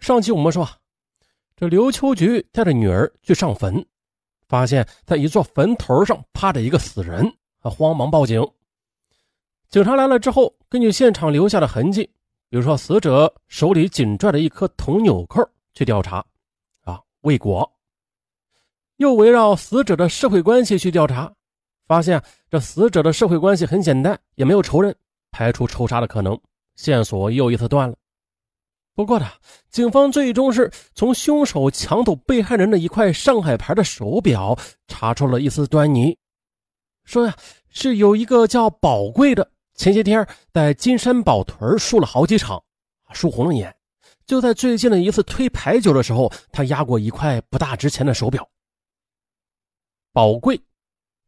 上期我们说，这刘秋菊带着女儿去上坟，发现在一座坟头上趴着一个死人，慌忙报警。警察来了之后，根据现场留下的痕迹，比如说死者手里紧拽着一颗铜纽扣去调查，啊，未果。又围绕死者的社会关系去调查，发现这死者的社会关系很简单，也没有仇人，排除仇杀的可能，线索又一次断了。不过呢，警方最终是从凶手抢走被害人的一块上海牌的手表查出了一丝端倪，说呀是有一个叫宝贵的，前些天在金山宝屯输了好几场，输红了眼。就在最近的一次推牌九的时候，他压过一块不大值钱的手表。宝贵，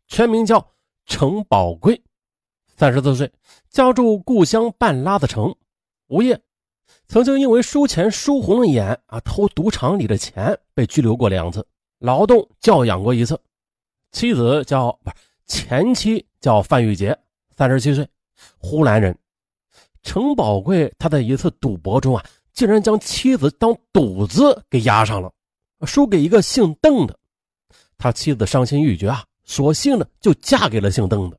全名叫程宝贵，三十四岁，家住故乡半拉子城，无业。曾经因为输钱输红了眼啊，偷赌场里的钱被拘留过两次，劳动教养过一次。妻子叫不是前妻叫范玉洁，三十七岁，湖南人。程宝贵他在一次赌博中啊，竟然将妻子当赌子给押上了，输给一个姓邓的。他妻子伤心欲绝啊，索性呢就嫁给了姓邓的。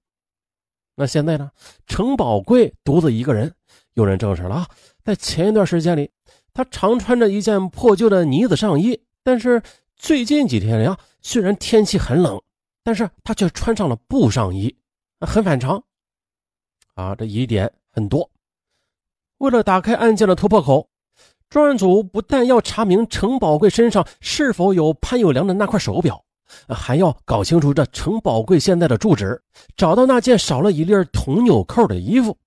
那现在呢，程宝贵独自一个人，有人证实了啊。在前一段时间里，他常穿着一件破旧的呢子上衣，但是最近几天呀，虽然天气很冷，但是他却穿上了布上衣，很反常。啊，这疑点很多。为了打开案件的突破口，专案组不但要查明程宝贵身上是否有潘有良的那块手表，还要搞清楚这程宝贵现在的住址，找到那件少了一粒铜纽扣的衣服。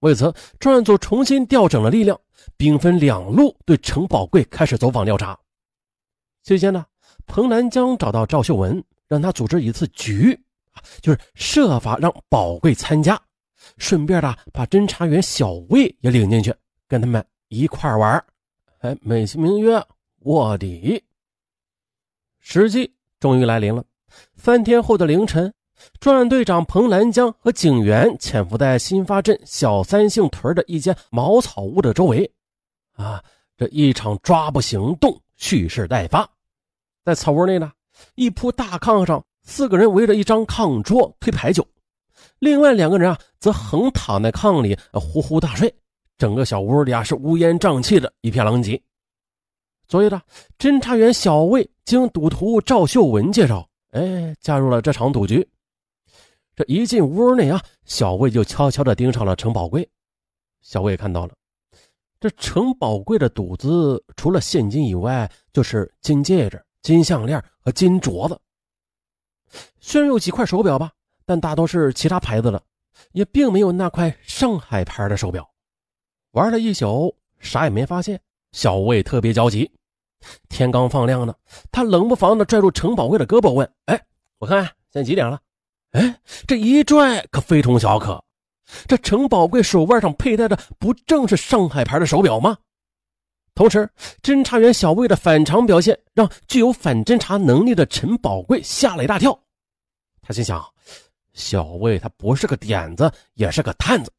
为此，专案组重新调整了力量，兵分两路对程宝贵开始走访调查。期间呢，彭南江找到赵秀文，让他组织一次局，就是设法让宝贵参加，顺便呢把侦查员小魏也领进去，跟他们一块玩哎，美其名曰卧底。时机终于来临了，三天后的凌晨。专案队长彭兰江和警员潜伏在新发镇小三姓屯的一间茅草屋的周围，啊，这一场抓捕行动蓄势待发。在草屋内呢，一铺大炕上，四个人围着一张炕桌推牌九，另外两个人啊则横躺在炕里呼呼大睡。整个小屋里啊是乌烟瘴气的一片狼藉。所以呢，侦查员小魏经赌徒赵秀文介绍，哎，加入了这场赌局。这一进屋内啊，小魏就悄悄地盯上了程宝贵。小魏看到了，这程宝贵的赌资除了现金以外，就是金戒指、金项链和金镯子。虽然有几块手表吧，但大多是其他牌子的，也并没有那块上海牌的手表。玩了一宿，啥也没发现。小魏特别焦急。天刚放亮呢，他冷不防地拽住程宝贵的胳膊，问：“哎，我看现在几点了？”哎，这一拽可非同小可。这程宝贵手腕上佩戴的不正是上海牌的手表吗？同时，侦查员小魏的反常表现让具有反侦查能力的陈宝贵吓了一大跳。他心想：小魏他不是个点子，也是个探子。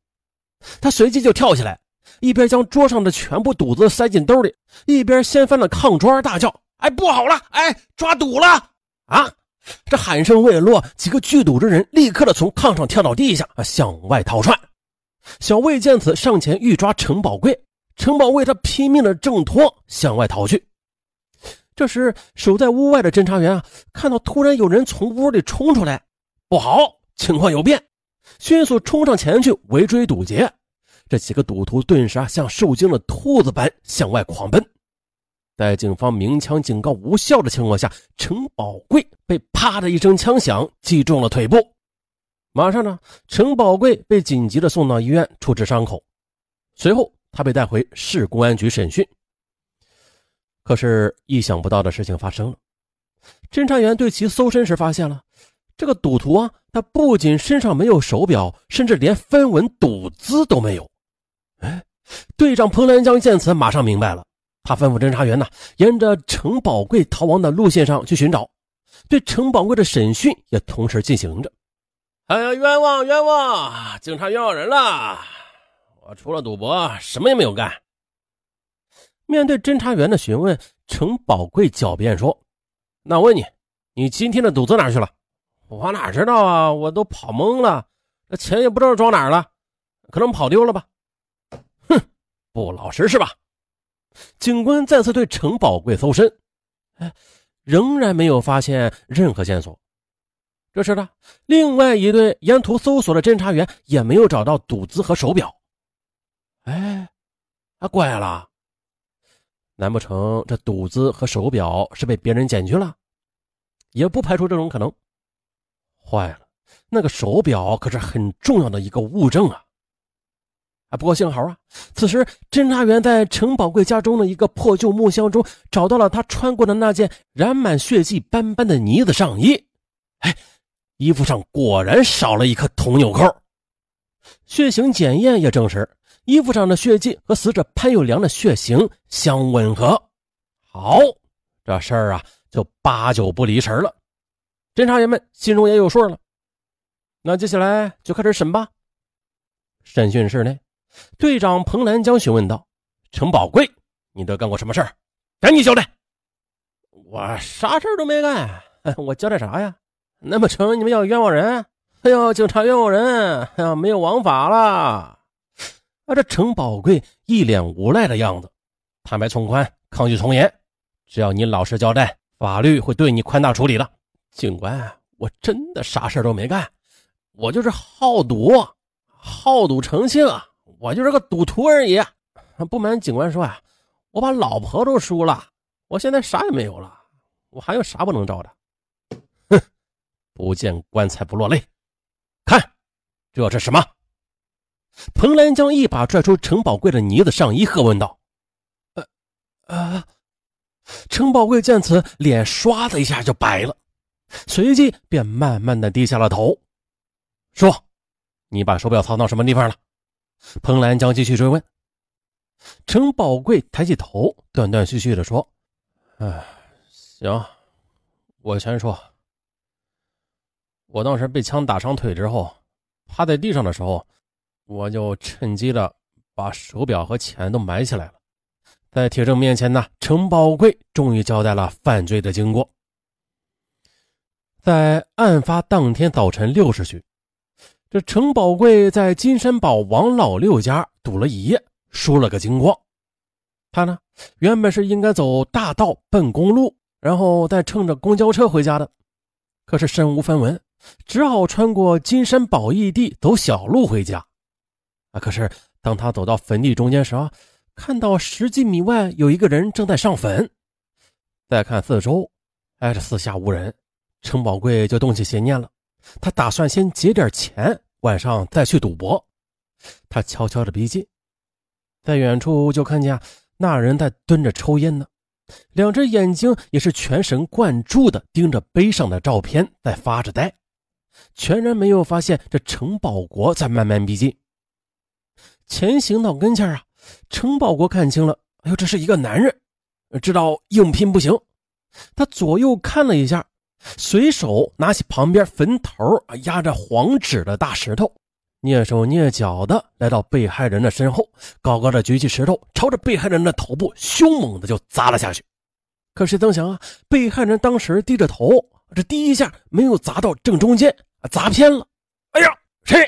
他随即就跳起来，一边将桌上的全部赌子塞进兜里，一边掀翻了炕桌，大叫：“哎，不好了！哎，抓赌了！啊！”这喊声未落，几个聚赌之人立刻的从炕上跳到地下，向外逃窜。小魏见此，上前欲抓陈宝贵。陈宝贵他拼命的挣脱，向外逃去。这时，守在屋外的侦查员啊，看到突然有人从屋里冲出来，不好，情况有变，迅速冲上前去围追堵截。这几个赌徒顿时啊，像受惊的兔子般向外狂奔。在警方鸣枪警告无效的情况下，程宝贵被啪的一声枪响击中了腿部。马上呢，程宝贵被紧急的送到医院处置伤口，随后他被带回市公安局审讯。可是，意想不到的事情发生了。侦查员对其搜身时发现了，这个赌徒啊，他不仅身上没有手表，甚至连分文赌资都没有。哎，队长彭兰江见此，马上明白了。他吩咐侦查员呢，沿着程宝贵逃亡的路线上去寻找，对程宝贵的审讯也同时进行着。哎呀，冤枉冤枉！警察冤枉人了！我除了赌博什么也没有干。面对侦查员的询问，程宝贵狡辩说：“那问你，你今天的赌资哪去了？我哪知道啊？我都跑懵了，那钱也不知道装哪儿了，可能跑丢了吧？”哼，不老实是吧？警官再次对程宝贵搜身，哎，仍然没有发现任何线索。这时呢另外一队沿途搜索的侦查员也没有找到赌资和手表。哎，啊，怪了，难不成这赌资和手表是被别人捡去了？也不排除这种可能。坏了，那个手表可是很重要的一个物证啊！啊，不过幸好啊，此时侦查员在程宝贵家中的一个破旧木箱中找到了他穿过的那件染满血迹斑斑的呢子上衣。哎。衣服上果然少了一颗铜纽扣，血型检验也证实衣服上的血迹和死者潘有良的血型相吻合。好，这事儿啊就八九不离十了。侦查员们心中也有数了。那接下来就开始审吧。审讯室内，队长彭兰江询问道：“陈宝贵，你都干过什么事儿？赶紧交代。”我啥事儿都没干，我交代啥呀？难不成你们要冤枉人？哎呦，警察冤枉人！哎呀，没有王法了！啊，这程宝贵一脸无赖的样子，坦白从宽，抗拒从严。只要你老实交代，法律会对你宽大处理的。警官，我真的啥事都没干，我就是好赌，好赌成性，我就是个赌徒而已。不瞒警官说呀，我把老婆都输了，我现在啥也没有了，我还有啥不能招的？哼不见棺材不落泪，看，这是什么？彭兰江一把拽出程宝贵的呢子上衣，喝问道：“呃，啊！”程宝贵见此，脸唰的一下就白了，随即便慢慢的低下了头，说：“你把手表藏到什么地方了？”彭兰江继续追问。程宝贵抬起头，断断续续的说：“哎，行，我先说。”我当时被枪打伤腿之后，趴在地上的时候，我就趁机的把手表和钱都埋起来了。在铁证面前呢，程宝贵终于交代了犯罪的经过。在案发当天早晨六时许，这程宝贵在金山堡王老六家赌了一夜，输了个精光。他呢，原本是应该走大道奔公路，然后再乘着公交车回家的，可是身无分文。只好穿过金山宝义地走小路回家。啊！可是当他走到坟地中间时，啊，看到十几米外有一个人正在上坟。再看四周，哎，这四下无人。程宝贵就动起邪念了，他打算先劫点钱，晚上再去赌博。他悄悄的逼近，在远处就看见那人在蹲着抽烟呢，两只眼睛也是全神贯注的盯着碑上的照片，在发着呆。全然没有发现这程保国在慢慢逼近，前行到跟前啊，程保国看清了，哎呦，这是一个男人，知道硬拼不行，他左右看了一下，随手拿起旁边坟头压着黄纸的大石头，蹑手蹑脚的来到被害人的身后，高高的举起石头，朝着被害人的头部凶猛的就砸了下去。可谁曾想啊，被害人当时低着头，这第一下没有砸到正中间。砸偏了！哎呀，谁？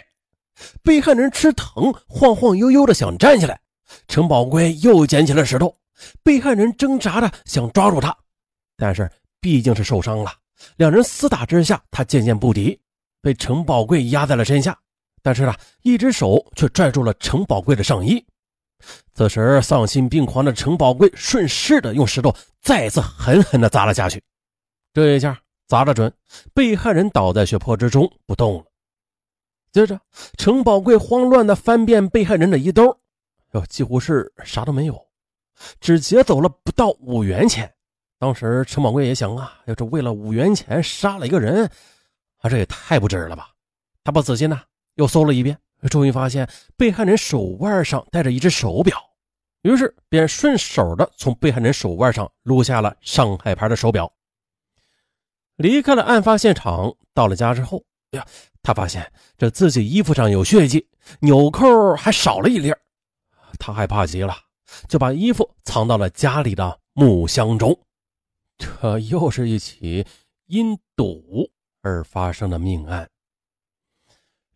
被害人吃疼，晃晃悠悠的想站起来。程宝贵又捡起了石头。被害人挣扎着想抓住他，但是毕竟是受伤了。两人厮打之下，他渐渐不敌，被程宝贵压在了身下。但是呢，一只手却拽住了程宝贵的上衣。此时丧心病狂的程宝贵顺势的用石头再次狠狠的砸了下去。这一下。砸得准，被害人倒在血泊之中不动了。接着，程宝贵慌乱地翻遍被害人的衣兜，哟，几乎是啥都没有，只劫走了不到五元钱。当时陈宝贵也想啊，要是为了五元钱杀了一个人，啊，这也太不值了吧！他不仔细呢，又搜了一遍，终于发现被害人手腕上戴着一只手表，于是便顺手的从被害人手腕上撸下了上海牌的手表。离开了案发现场，到了家之后，呀，他发现这自己衣服上有血迹，纽扣还少了一粒他害怕极了，就把衣服藏到了家里的木箱中。这又是一起因赌而发生的命案。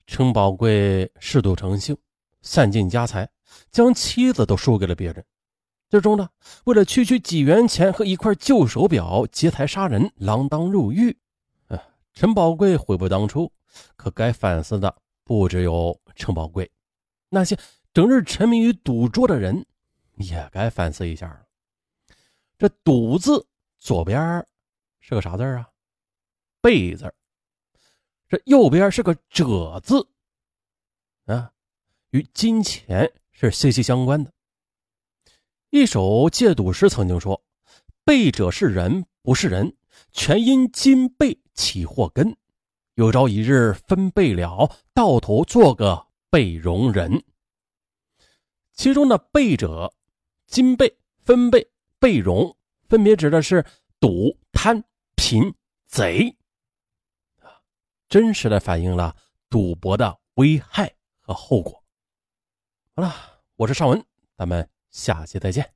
陈宝贵嗜赌成性，散尽家财，将妻子都输给了别人。最终呢，为了区区几元钱和一块旧手表，劫财杀人，锒铛入狱。啊，陈宝贵悔不当初，可该反思的不只有陈宝贵，那些整日沉迷于赌桌的人也该反思一下了。这“赌”字左边是个啥字啊？“贝”字。这右边是个“者”字，啊，与金钱是息息相关的。一首戒赌诗曾经说：“背者是人，不是人，全因金背起祸根。有朝一日分背了，到头做个背容人。”其中的“背者”、“金背”、“分背”、“背容”，分别指的是赌、贪、贫、贼。真实的反映了赌博的危害和后果。好了，我是尚文，咱们下期再见。